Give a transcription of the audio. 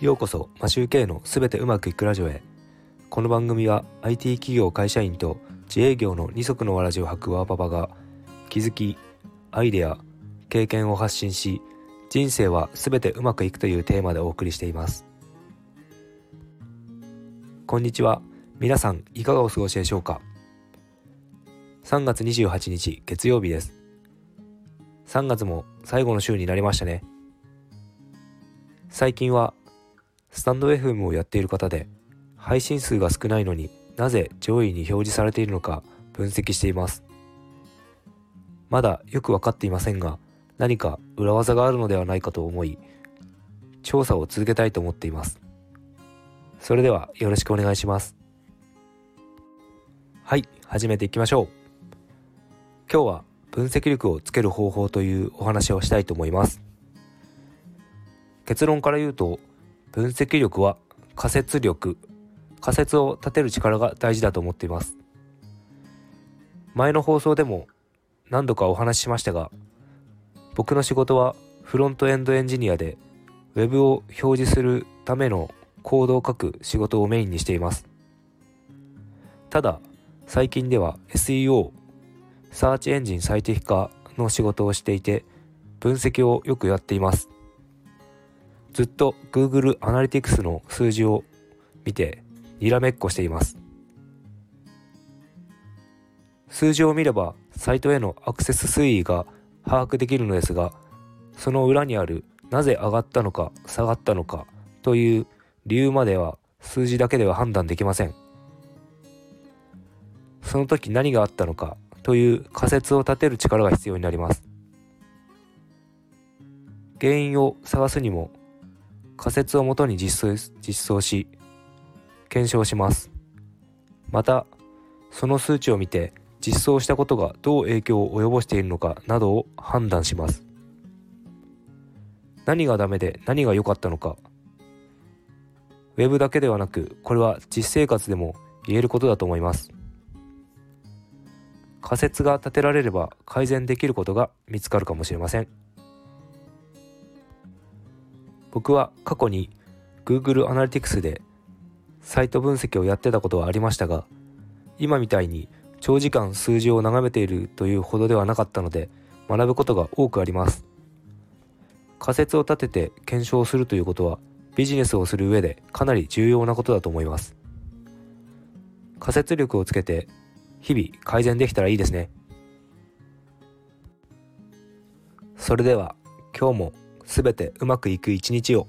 ようこそマシューケイのすべてうまくいくラジオへ。この番組は IT 企業会社員と自営業の二足のわらじを履くワーパパが気づきアイデア経験を発信し人生はすべてうまくいくというテーマでお送りしています。こんにちは。皆さんいかがお過ごしでしょうか？3月28日月曜日です。3月も最後の週になりましたね。最近はスタンド FM をやっている方で配信数が少ないのになぜ上位に表示されているのか分析しています。まだよく分かっていませんが何か裏技があるのではないかと思い調査を続けたいと思っています。それではよろしくお願いします。はい始めていきましょう。今日は分析力をつける方法というお話をしたいと思います。結論から言うと分析力は仮説力。仮説を立てる力が大事だと思っています。前の放送でも何度かお話ししましたが僕の仕事はフロントエンドエンジニアで Web を表示するためのコードを書く仕事をメインにしています。ただ最近では SEO サーチエンジン最適化の仕事をしていて分析をよくやっています。ずっと Google Analytics の数字を見てにらめっこしています。数字を見ればサイトへのアクセス推移が把握できるのですがその裏にあるなぜ上がったのか下がったのかという理由までは数字だけでは判断できません。その時何があったのかという仮説を立てる力が必要になります。原因を探すにも仮説をもとに実装し検証します。またその数値を見て実装したことがどう影響を及ぼしているのかなどを判断します。何がダメで何が良かったのか。Web だけではなくこれは実生活でも言えることだと思います。仮説が立てられれば改善できることが見つかるかもしれません。僕は過去に Google Analytics でサイト分析をやってたことはありましたが今みたいに長時間数字を眺めているというほどではなかったので学ぶことが多くあります。仮説を立てて検証するということはビジネスをする上でかなり重要なことだと思います。仮説力をつけて日々改善できたらいいですね。それでは今日もすべてうまくいく一日を。